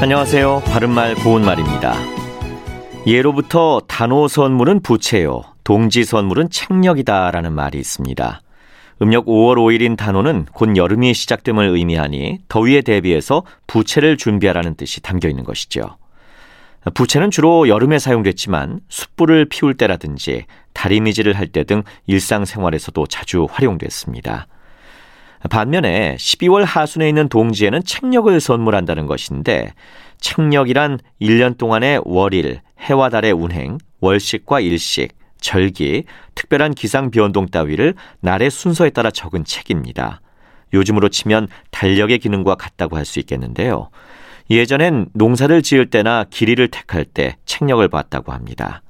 안녕하세요. 바른말 고운말입니다. 예로부터 단호 선물은 부채요. 동지 선물은 책력이다 라는 말이 있습니다. 음력 5월 5일인 단호는 곧 여름이 시작됨을 의미하니 더위에 대비해서 부채를 준비하라는 뜻이 담겨 있는 것이죠. 부채는 주로 여름에 사용됐지만 숯불을 피울 때라든지 다리미질을 할 때 등 일상생활에서도 자주 활용됐습니다. 반면에 12월 하순에 있는 동지에는 책력을 선물한다는 것인데 책력이란 1년 동안의 월일, 해와 달의 운행, 월식과 일식, 절기, 특별한 기상 변동 따위를 날의 순서에 따라 적은 책입니다. 요즘으로 치면 달력의 기능과 같다고 할 수 있겠는데요. 예전엔 농사를 지을 때나 길이를 택할 때 책력을 봤다고 합니다.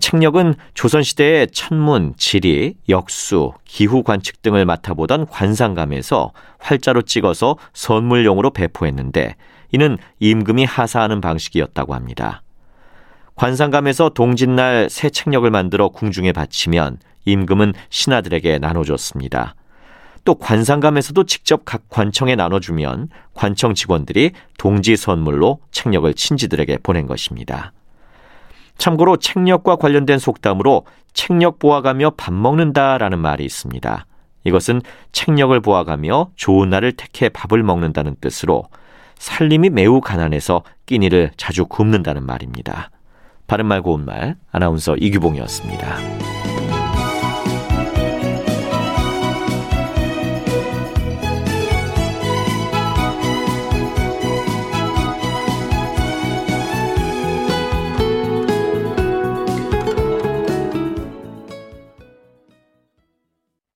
책력은 조선시대의 천문, 지리, 역수, 기후 관측 등을 맡아보던 관상감에서 활자로 찍어서 선물용으로 배포했는데 이는 임금이 하사하는 방식이었다고 합니다. 관상감에서 동짓날 새 책력을 만들어 궁중에 바치면 임금은 신하들에게 나눠줬습니다. 또 관상감에서도 직접 각 관청에 나눠주면 관청 직원들이 동지 선물로 책력을 친지들에게 보낸 것입니다. 참고로 책력과 관련된 속담으로 책력 보아가며 밥 먹는다라는 말이 있습니다. 이것은 책력을 보아가며 좋은 날을 택해 밥을 먹는다는 뜻으로 살림이 매우 가난해서 끼니를 자주 굶는다는 말입니다. 바른말 고운말 아나운서 이규봉이었습니다.